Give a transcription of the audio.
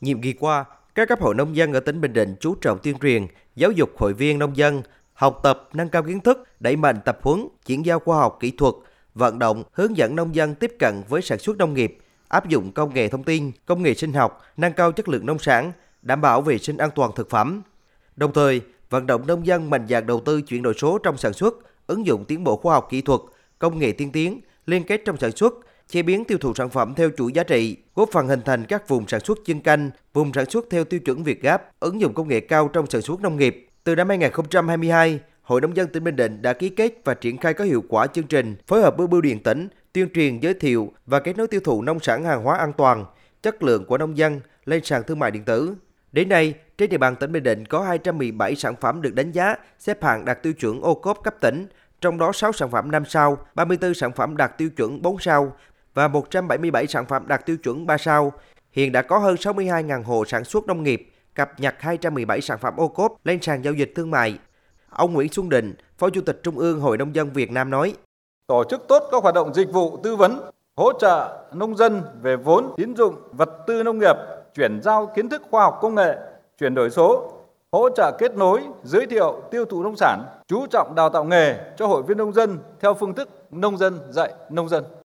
Nhiệm kỳ qua, các cấp hội nông dân ở tỉnh Bình Định chú trọng tuyên truyền, giáo dục hội viên nông dân, học tập, nâng cao kiến thức, đẩy mạnh tập huấn, chuyển giao khoa học kỹ thuật, vận động, hướng dẫn nông dân tiếp cận với sản xuất nông nghiệp, áp dụng công nghệ thông tin, công nghệ sinh học, nâng cao chất lượng nông sản, đảm bảo vệ sinh an toàn thực phẩm. Đồng thời, vận động nông dân mạnh dạn đầu tư chuyển đổi số trong sản xuất, ứng dụng tiến bộ khoa học kỹ thuật, công nghệ tiên tiến, liên kết trong sản xuất, chế biến tiêu thụ sản phẩm theo chuỗi giá trị, góp phần hình thành các vùng sản xuất chuyên canh, vùng sản xuất theo tiêu chuẩn Việt Gáp, ứng dụng công nghệ cao trong sản xuất nông nghiệp. Từ năm 2022, Hội nông dân tỉnh Bình Định đã ký kết và triển khai có hiệu quả chương trình phối hợp với bưu điện tỉnh tuyên truyền giới thiệu và kết nối tiêu thụ nông sản hàng hóa an toàn, chất lượng của nông dân lên sàn thương mại điện tử. Đến nay, trên địa bàn tỉnh Bình Định có 217 sản phẩm được đánh giá xếp hạng đạt tiêu chuẩn ô cốp cấp tỉnh, trong đó 6 sản phẩm 5 sao, 34 sản phẩm đạt tiêu chuẩn 4 sao và 177 sản phẩm đạt tiêu chuẩn 3 sao. Hiện đã có hơn 62.000 hộ sản xuất nông nghiệp cập nhật 217 sản phẩm ô cốp lên sàn giao dịch thương mại. Ông Nguyễn Xuân Định, Phó Chủ tịch Trung ương Hội Nông dân Việt Nam nói. Tổ chức tốt các hoạt động dịch vụ tư vấn, hỗ trợ nông dân về vốn, tín dụng, vật tư nông nghiệp, chuyển giao kiến thức khoa học công nghệ, chuyển đổi số, hỗ trợ kết nối, giới thiệu, tiêu thụ nông sản, chú trọng đào tạo nghề cho hội viên nông dân theo phương thức nông dân dạy nông dân.